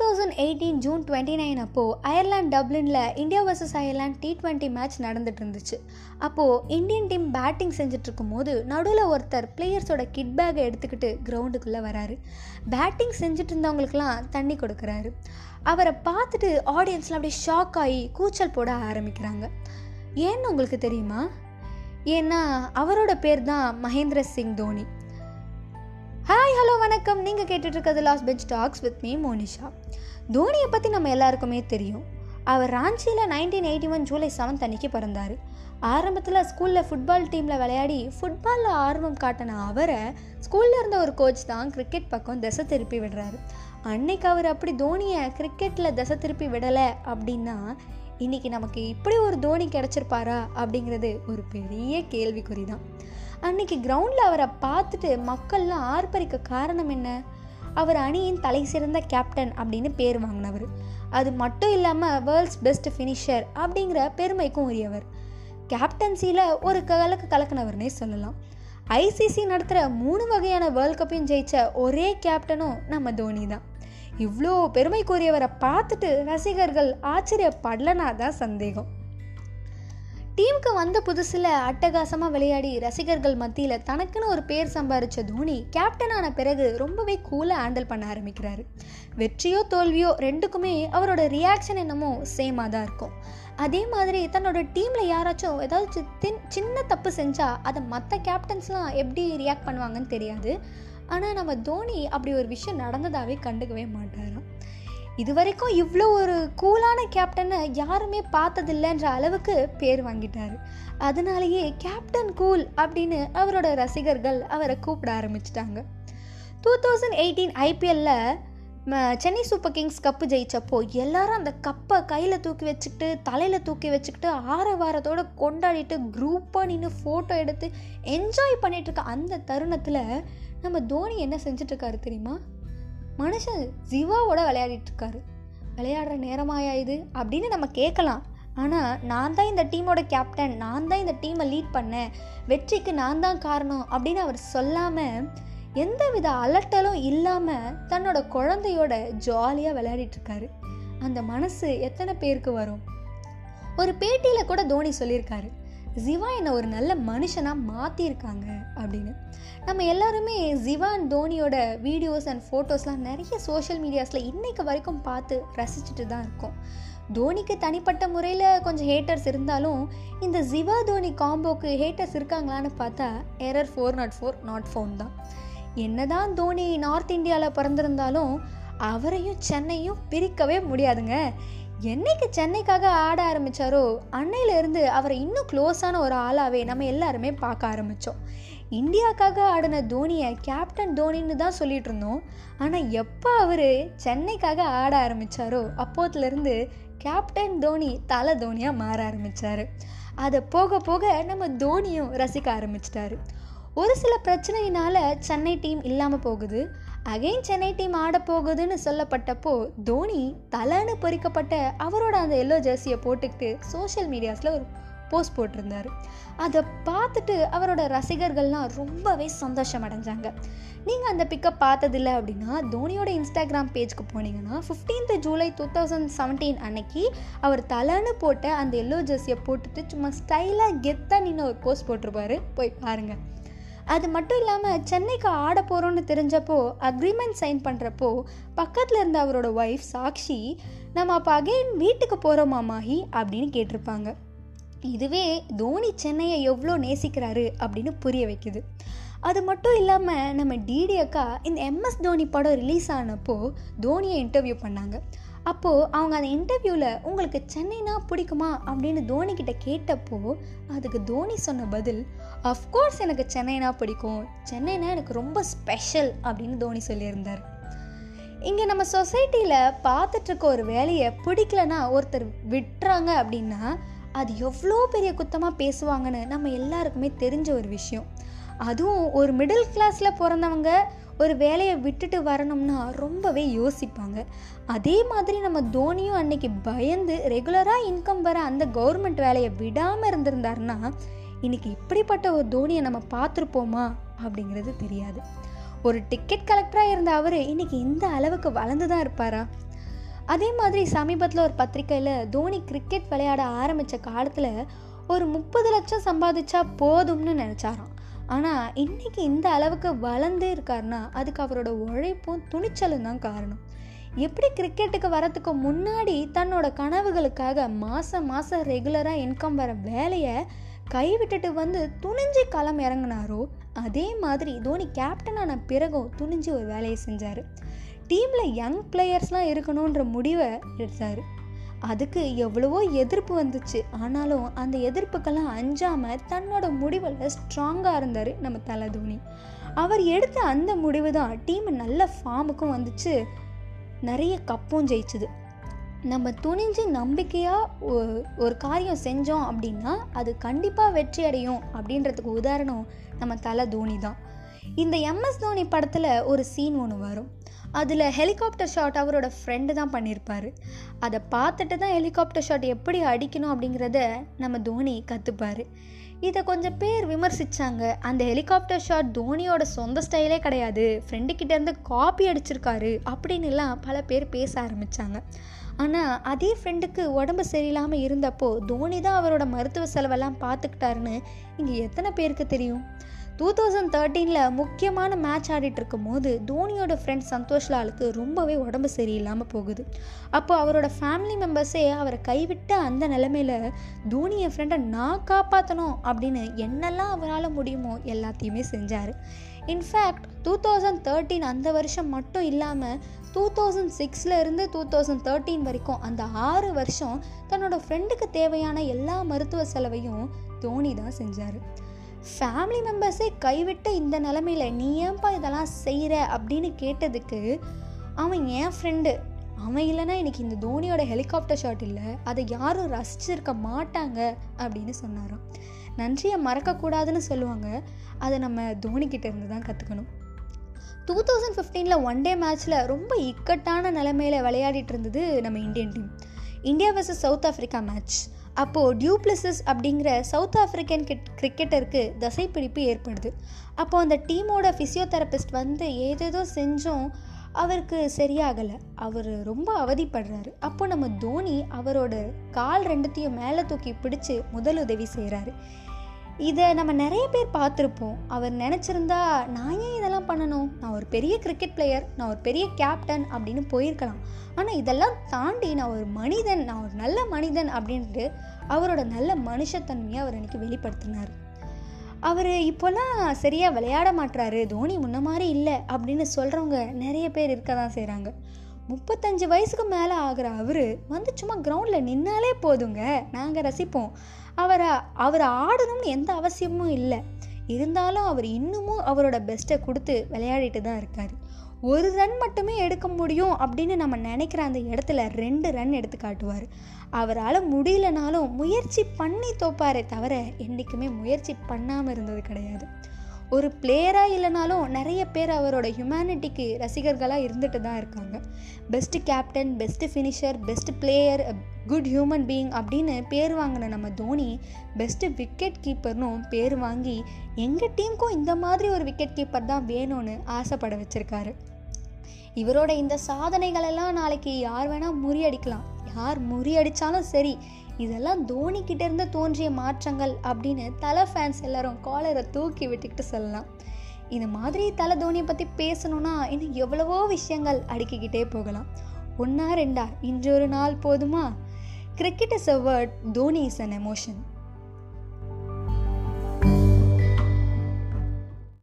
Thousand eighteen June twenty nine அப்போது Ireland டப்ளினில் India versus Ireland T twenty match நடந்துட்டு இருந்துச்சு அப்போது இந்தியன் டீம் பேட்டிங் செஞ்சுட்டு இருக்கும்போது நடுவில் ஒருத்தர் பிளேயர்ஸோட கிட் பேக்கை எடுத்துக்கிட்டு கிரவுண்டுக்குள்ளே வராரு. பேட்டிங் செஞ்சுட்டு இருந்தவங்களுக்குலாம் தண்ணி கொடுக்குறாரு. அவரை பார்த்துட்டு ஆடியன்ஸ்லாம் அப்படியே ஷாக் ஆகி கூச்சல் போட ஆரம்பிக்கிறாங்க. ஏன்னு உங்களுக்கு தெரியுமா? ஏன்னா அவரோட பேர் தான் மகேந்திர சிங் தோனி. ஹாய் ஹலோ வணக்கம். நீங்கள் கேட்டுட்ருக்கிறது last bench talks with me Monisha. தோனியை பற்றி நம்ம எல்லாருக்குமே தெரியும். அவர் ராஞ்சியில் nineteen eighty one July seventh அன்னைக்கு பிறந்தார். ஆரம்பத்தில் ஸ்கூலில் ஃபுட்பால் டீமில் விளையாடி ஃபுட்பாலில் ஆர்வம் காட்டின அவரை ஸ்கூலில் இருந்த ஒரு கோச் தான் கிரிக்கெட் பக்கம் திசை திருப்பி விடுறாரு. அன்னைக்கு அவர் அப்படி தோனியை கிரிக்கெட்டில் திசை திருப்பி விடலை அப்படின்னா இன்னைக்கு நமக்கு இப்படி ஒரு தோனி கிடச்சிருப்பாரா அப்படிங்கிறது ஒரு பெரிய கேள்விக்குறி தான் அன்னைக்கு கிரவுண்டில் அவரை பார்த்துட்டு மக்கள்லாம் ஆர்ப்பரிக்க காரணம் என்ன? அவர் அணியின் தலை சிறந்த கேப்டன் அப்படின்னு பேர் வாங்கினவர். அது மட்டும் இல்லாமல் வேர்ல்ட்ஸ் பெஸ்ட் ஃபினிஷர் அப்படிங்கிற பெருமைக்கும் உரியவர். கேப்டன்சியில் ஒரு கலக்கு கலக்கினவர்னே சொல்லலாம். ஐசிசி நடத்துகிற மூணு வகையான வேர்ல்ட் கப்பையும் ஜெயித்த ஒரே கேப்டனும் நம்ம தோனி தான். இவ்வளோ பெருமைக்குரியவரை பார்த்துட்டு ரசிகர்கள் ஆச்சரியப்படலனா தான் சந்தேகம். டீமுக்கு வந்த புதுசில் அட்டகாசமாக விளையாடி ரசிகர்கள் மத்தியில் தனக்குன்னு ஒரு பேர் சம்பாரித்த தோனி கேப்டனான பிறகு ரொம்பவே கூலாக ஹேண்டில் பண்ண ஆரம்பிக்கிறாரு. வெற்றியோ தோல்வியோ ரெண்டுக்குமே அவரோட ரியாக்ஷன் என்னமோ சேமாக தான் இருக்கும். அதே மாதிரி தன்னோட டீமில் யாராச்சும் ஏதாவது சின்ன தப்பு செஞ்சால் அதை மற்ற கேப்டன்ஸ்லாம் எப்படி ரியாக்ட் பண்ணுவாங்கன்னு தெரியாது. ஆனால் நம்ம தோனி அப்படி ஒரு விஷயம் நடந்ததாகவே கண்டுக்கவே மாட்டாராம். இது வரைக்கும் இவ்வளோ ஒரு கூலான கேப்டனை யாருமே பார்த்ததில்லைன்ற அளவுக்கு பேர் வாங்கிட்டார். அதனாலேயே கேப்டன் கூல் அப்படின்னு அவரோட ரசிகர்கள் அவரை கூப்பிட ஆரம்பிச்சிட்டாங்க. டூ தௌசண்ட் எயிட்டீன் ஐபிஎல்ல சென்னை சூப்பர் கிங்ஸ் கப்பு ஜெயித்தப்போ எல்லாரும் அந்த கப்பை கையில் தூக்கி வச்சுக்கிட்டு தலையில் தூக்கி வச்சுக்கிட்டு ஆற வாரத்தோடு கொண்டாடிட்டு குரூப்பாக நின்று ஃபோட்டோ எடுத்து என்ஜாய் பண்ணிகிட்ருக்க அந்த தருணத்தில் நம்ம தோனி என்ன செஞ்சிட்ருக்காரு தெரியுமா? மனுஷன் ஜிவாவோட விளையாடிட்டு இருக்காரு விளையாடுற நேரமாயா இது? அப்படின்னு நம்ம கேட்கலாம். ஆனால் நான் தான் இந்த டீமோட கேப்டன் நான் தான் இந்த டீமை லீட் பண்ணேன். வெற்றிக்கு நான் தான் காரணம் அப்படின்னு அவர் சொல்லாமல் எந்த வித அலட்டலும் இல்லாமல் தன்னோட குழந்தையோட ஜாலியாக விளையாடிட்டு அந்த மனசு எத்தனை பேருக்கு வரும்? ஒரு பேட்டியில் கூட தோனி சொல்லியிருக்காரு. ஜிவா என்னை ஒரு நல்ல மனுஷனாக மாற்றிருக்காங்க அப்படின்னு. நம்ம எல்லாருமே ஜிவா அண்ட் தோனியோட வீடியோஸ் அண்ட் ஃபோட்டோஸ்லாம் நிறைய சோஷியல் மீடியாஸில் இன்றைக்கு வரைக்கும் பார்த்து ரசிச்சுட்டு தான் இருக்கோம். தோனிக்கு தனிப்பட்ட முறையில் கொஞ்சம் ஹேட்டர்ஸ் இருந்தாலும் இந்த ஜிவா தோனி காம்போக்கு ஹேட்டர்ஸ் இருக்காங்களான்னு பார்த்தா error four not four not found தான். என்னதான் தோனி நார்த் இந்தியாவில் பிறந்திருந்தாலும் அவரையும் சென்னையும் பிரிக்கவே முடியாதுங்க. என்னைக்கு சென்னைக்காக ஆட ஆரம்பித்தாரோ அன்னையிலேருந்து அவரை இன்னும் க்ளோஸான ஒரு ஆளாகவே நம்ம எல்லாருமே பார்க்க ஆரம்பித்தோம் இந்தியாவுக்காக ஆடின தோனியை கேப்டன் தோனின்னு தான் சொல்லிட்டு இருந்தோம். ஆனால் எப்போ அவர் சென்னைக்காக ஆட ஆரம்பித்தாரோ அப்போத்துலேருந்து கேப்டன் தோனி தலை தோனியாக மாற ஆரம்பித்தார் அதை போக போக நம்ம தோனியும் ரசிக்க ஆரம்பிச்சிட்டாரு. ஒரு சில பிரச்சனையினால் சென்னை டீம் இல்லாமல் போகுது. அகைன் சென்னை டீம் ஆட போகுதுன்னு சொல்லப்பட்டப்போ தோனி தலைன்னு பொறிக்கப்பட்ட அவரோட அந்த எல்லோ ஜெர்சியை போட்டுக்கிட்டு சோஷியல் மீடியாஸில் ஒரு போஸ்ட் போட்டிருந்தார். அதை பார்த்துட்டு அவரோட ரசிகர்கள்லாம் ரொம்பவே சந்தோஷம் அடைஞ்சாங்க. நீங்கள் அந்த பிக்கப் பார்த்ததில்ல அப்படின்னா தோனியோட இன்ஸ்டாகிராம் பேஜ்க்கு போனீங்கன்னா fifteenth July two thousand seventeen அன்னைக்கு அவர் தலைன்னு போட்ட அந்த எல்லோ ஜெர்சியை போட்டுட்டு சும்மா ஸ்டைலாக கெத்தாக நின்று ஒரு போஸ்ட் போட்டிருப்பாரு. போய் பாருங்கள் அது மட்டும் இல்லாமல் சென்னைக்கு ஆட போகிறோன்னு தெரிஞ்சப்போ அக்ரிமெண்ட் சைன் பண்ணுறப்போ பக்கத்தில் இருந்த அவரோட ஒய்ஃப் சாக்ஷி நம்ம அப்போ அகைன் வீட்டுக்கு போகிறோமா மாஹி? அப்படின்னு கேட்டிருப்பாங்க. இதுவே தோனி சென்னையை எவ்வளோ நேசிக்கிறாரு அப்படின்னு புரிய வைக்குது. அது மட்டும் இல்லாமல் நம்ம டிடி அக்கா இந்த எம்எஸ் தோனி படம் ரிலீஸ் ஆனப்போ தோனியை இன்டர்வியூ பண்ணாங்க. அப்போது அவங்க அந்த இன்டர்வியூவில் உங்களுக்கு சென்னைனா பிடிக்குமா? அப்படின்னு தோனி கிட்ட கேட்டப்போ அதுக்கு தோனி சொன்ன பதில் அஃப்கோர்ஸ் எனக்கு சென்னைனா பிடிக்கும். சென்னைனா எனக்கு ரொம்ப ஸ்பெஷல் அப்படின்னு தோனி சொல்லியிருந்தார். இங்கே நம்ம சொசைட்டியில் பார்த்துட்ருக்க ஒரு வேலையை பிடிக்கலனா ஒருத்தர் விட்டுறாங்க அப்படின்னா அது எவ்வளோ பெரிய குத்தமாக பேசுவாங்கன்னு நம்ம எல்லாருக்குமே தெரிஞ்ச ஒரு விஷயம். அதுவும் ஒரு மிடில் கிளாஸில் பிறந்தவங்க ஒரு வேலையை விட்டுட்டு வரணும்னா ரொம்பவே யோசிப்பாங்க. அதே மாதிரி நம்ம தோனியும் அன்னைக்கு பயந்து ரெகுலராக இன்கம் வர அந்த கவர்மெண்ட் வேலையை விடாமல் இருந்திருந்தாருன்னா இன்னைக்கு இப்படிப்பட்ட ஒரு தோனியை நம்ம பார்த்துருப்போமா அப்படிங்கிறது தெரியாது. ஒரு டிக்கெட் கலெக்டராக இருந்த அவர் இன்னைக்கு இந்த அளவுக்கு வளர்ந்து தான் இருப்பாரா? அதே மாதிரி சமீபத்தில் ஒரு பத்திரிக்கையில் தோனி கிரிக்கெட் விளையாட ஆரம்பித்த காலத்தில் ஒரு முப்பது லட்சம் சம்பாதிச்சா போதும்னு நினச்சாராம். ஆனால் இன்றைக்கி இந்த அளவுக்கு வளர்ந்தே இருக்காருன்னா அதுக்கு அவரோட உழைப்பும் துணிச்சலும் தான் காரணம். எப்படி கிரிக்கெட்டுக்கு வரத்துக்கு முன்னாடி தன்னோட கனவுகளுக்காக மாதம் மாதம் ரெகுலராக இன்கம் வர வேலையை கைவிட்டுட்டு வந்து துணிஞ்சு களம் இறங்கினாரோ அதே மாதிரி தோனி கேப்டனான பிறகும் துணிஞ்சு ஒரு வேலையை செஞ்சார். டீமில் யங் பிளேயர்ஸ்லாம் இருக்கணுன்ற முடிவை எடுத்தார். அதுக்கு எவ்வளவோ எதிர்ப்பு வந்துச்சு. ஆனாலும் அந்த எதிர்ப்புக்கெல்லாம் அஞ்சாமல் தன்னோட முடிவில் ஸ்ட்ராங்காக இருந்தார் நம்ம தலை தோனி அவர் எடுத்த அந்த முடிவு தான் டீம் நல்ல ஃபார்முக்கும் வந்துச்சு. நிறைய கப்பும் ஜெயிச்சுது. நம்ம துணிஞ்சு நம்பிக்கையாக ஒரு காரியம் செஞ்சோம் அப்படின்னா அது கண்டிப்பாக வெற்றி அடையும் அப்படின்றதுக்கு உதாரணம் நம்ம தலை தோனி. தான் இந்த எம்எஸ் தோனி படத்தில் ஒரு சீன் ஒன்று வரும். அதில் ஹெலிகாப்டர் ஷாட் அவரோட ஃப்ரெண்டு தான் பண்ணியிருப்பார் அதை பார்த்துட்டு தான் ஹெலிகாப்டர் ஷாட் எப்படி அடிக்கணும் அப்படிங்கிறத நம்ம தோனி கற்றுப்பார் இதை கொஞ்சம் பேர் விமர்சித்தாங்க அந்த ஹெலிகாப்டர் ஷாட் தோனியோட சொந்த ஸ்டைலே கிடையாது. ஃப்ரெண்டுக்கிட்டேருந்து காப்பி அடிச்சிருக்காரு அப்படின்னுலாம் பல பேர் பேச ஆரம்பித்தாங்க ஆனால் அதே ஃப்ரெண்டுக்கு உடம்பு சரியில்லாமல் இருந்தப்போ தோனி தான் அவரோட மருத்துவ செலவெல்லாம் பார்த்துக்கிட்டாருன்னு இங்கே எத்தனை பேருக்கு தெரியும்? டூ தௌசண்ட் தேர்ட்டீனில் முக்கியமான மேட்ச் ஆடிட்டு இருக்கும் போது தோனியோட ஃப்ரெண்ட் சந்தோஷ் லாலுக்கு ரொம்பவே உடம்பு சரியில்லாமல் போகுது. அப்போ அவரோட ஃபேமிலி மெம்பர்ஸே அவரை கைவிட்ட அந்த நிலமையில தோனி என் ஃப்ரெண்டை நான் காப்பாற்றணும் அப்படின்னு என்னெல்லாம் அவரால் முடியுமோ எல்லாத்தையுமே செஞ்சார். இன்ஃபேக்ட் டூ தௌசண்ட் தேர்ட்டீன் அந்த வருஷம் மட்டும் இல்லாமல் டூ தௌசண்ட் சிக்ஸ்லேருந்து டூ தௌசண்ட் தேர்ட்டீன் வரைக்கும் அந்த ஆறு வருஷம் தன்னோட ஃப்ரெண்டுக்கு தேவையான எல்லா மருத்துவ செலவையும் தோனி தான் செஞ்சார். ஃபேமிலி மெம்பர்ஸே கைவிட்ட இந்த நிலமையில நீ ஏன்பா இதெல்லாம் செய்கிற அப்படின்னு கேட்டதுக்கு அவன் என் ஃப்ரெண்டு அவன் இல்லைன்னா எனக்கு இந்த தோனியோட ஹெலிகாப்டர் ஷாட் இல்லை அதை யாரும் ரசிச்சிருக்க மாட்டாங்க அப்படின்னு சொன்னாராம். நன்றியை மறக்கக்கூடாதுன்னு சொல்லுவாங்க. அதை நம்ம தோனிக்கிட்ட இருந்து தான் கற்றுக்கணும் டூ தௌசண்ட் ஃபிஃப்டீனில் ஒன் டே மேட்ச்சில் ரொம்ப இக்கட்டான நிலைமையில் விளையாடிட்டு இருந்தது நம்ம Indian team India versus South Africa match அப்போது டியூப்ளசஸ் அப்படிங்கிற சவுத் ஆஃப்ரிக்கன் கிட் கிரிக்கெட்டருக்கு தசைப்பிடிப்பு ஏற்படுது. அப்போது அந்த டீமோட ஃபிசியோதெரபிஸ்ட் வந்து ஏதேதோ செஞ்சும் அவருக்கு சரியாகலை. அவர் ரொம்ப அவதிப்படுறாரு. அப்போ நம்ம தோனி அவரோட கால் ரெண்டுத்தையும் மேலே தூக்கி பிடிச்சு முதலுதவி செய்கிறாரு இதை நம்ம நிறைய பேர் பார்த்துருப்போம். அவர் நினச்சிருந்தா நான் ஏன் இதெல்லாம் பண்ணணும்? நான் ஒரு பெரிய கிரிக்கெட் பிளேயர் நான் ஒரு பெரிய கேப்டன் அப்படின்னு போயிருக்கலாம். ஆனால் இதெல்லாம் தாண்டி நான் ஒரு மனிதன் நான் ஒரு நல்ல மனிதன் அப்படின்ட்டு அவரோட நல்ல மனுஷத்தன்மையை அவர் அன்றைக்கி வெளிப்படுத்தினார். அவர் இப்போல்லாம் சரியாக விளையாட மாட்டுறாரு தோனி முன்ன மாதிரி இல்லை அப்படின்னு சொல்கிறவங்க நிறைய பேர் இருக்க தான் செய்கிறாங்க முப்பத்தஞ்சு வயசுக்கு மேலே ஆகிற அவர் வந்து சும்மா கிரவுண்டில் நின்னாலே போதுங்க. நாங்கள் ரசிப்போம். அவரை அவர் ஆடணும்னு எந்த அவசியமும் இல்லை. இருந்தாலும் அவர் இன்னமும் அவரோட பெஸ்ட்டை கொடுத்து விளையாடிட்டு தான் இருக்கார். ஒரு ரன் மட்டுமே எடுக்க முடியும் அப்படின்னு நம்ம நினைக்கிற அந்த இடத்துல ரெண்டு ரன் எடுத்து காட்டுவார். அவரால் முடியலனாலும் முயற்சி பண்ணி தோப்பாரே தவிர என்றைக்குமே முயற்சி பண்ணாமல் இருந்தது கிடையாது. ஒரு பிளேயராக இல்லைனாலும் நிறைய பேர் அவரோட ஹியூமனிட்டிக்கு ரசிகர்களாக இருந்துட்டு தான் இருக்காங்க. Best captain best finisher best player good human being அப்படின்னு பேர் வாங்கின நம்ம தோனி பெஸ்ட்டு விக்கெட் கீப்பர்னும் பேர் வாங்கி எங்கள் டீமுக்கும் இந்த மாதிரி ஒரு விக்கெட் கீப்பர் தான் வேணும்னு ஆசைப்பட வச்சுருக்காரு. இவரோட இந்த சாதனைகளெல்லாம் நாளைக்கு யார் வேணால் முறியடிக்கலாம். யார் முறியடித்தாலும் சரி இதெல்லாம் தோனிக்கிட்ட இருந்து தோன்றிய மாற்றங்கள் அப்படின்னு தலை ஃபேன்ஸ் எல்லாரும் காலரை தூக்கி விட்டுக்கிட்டு சொல்லலாம். இது மாதிரி தலை தோனியை பற்றி பேசணும்னா இன்னும் எவ்வளவோ விஷயங்கள் அடுக்கிக்கிட்டே போகலாம். ஒன்றா ரெண்டா? இன்று ஒரு நாள் போதுமா? Cricket is a word Dhoni is an emotion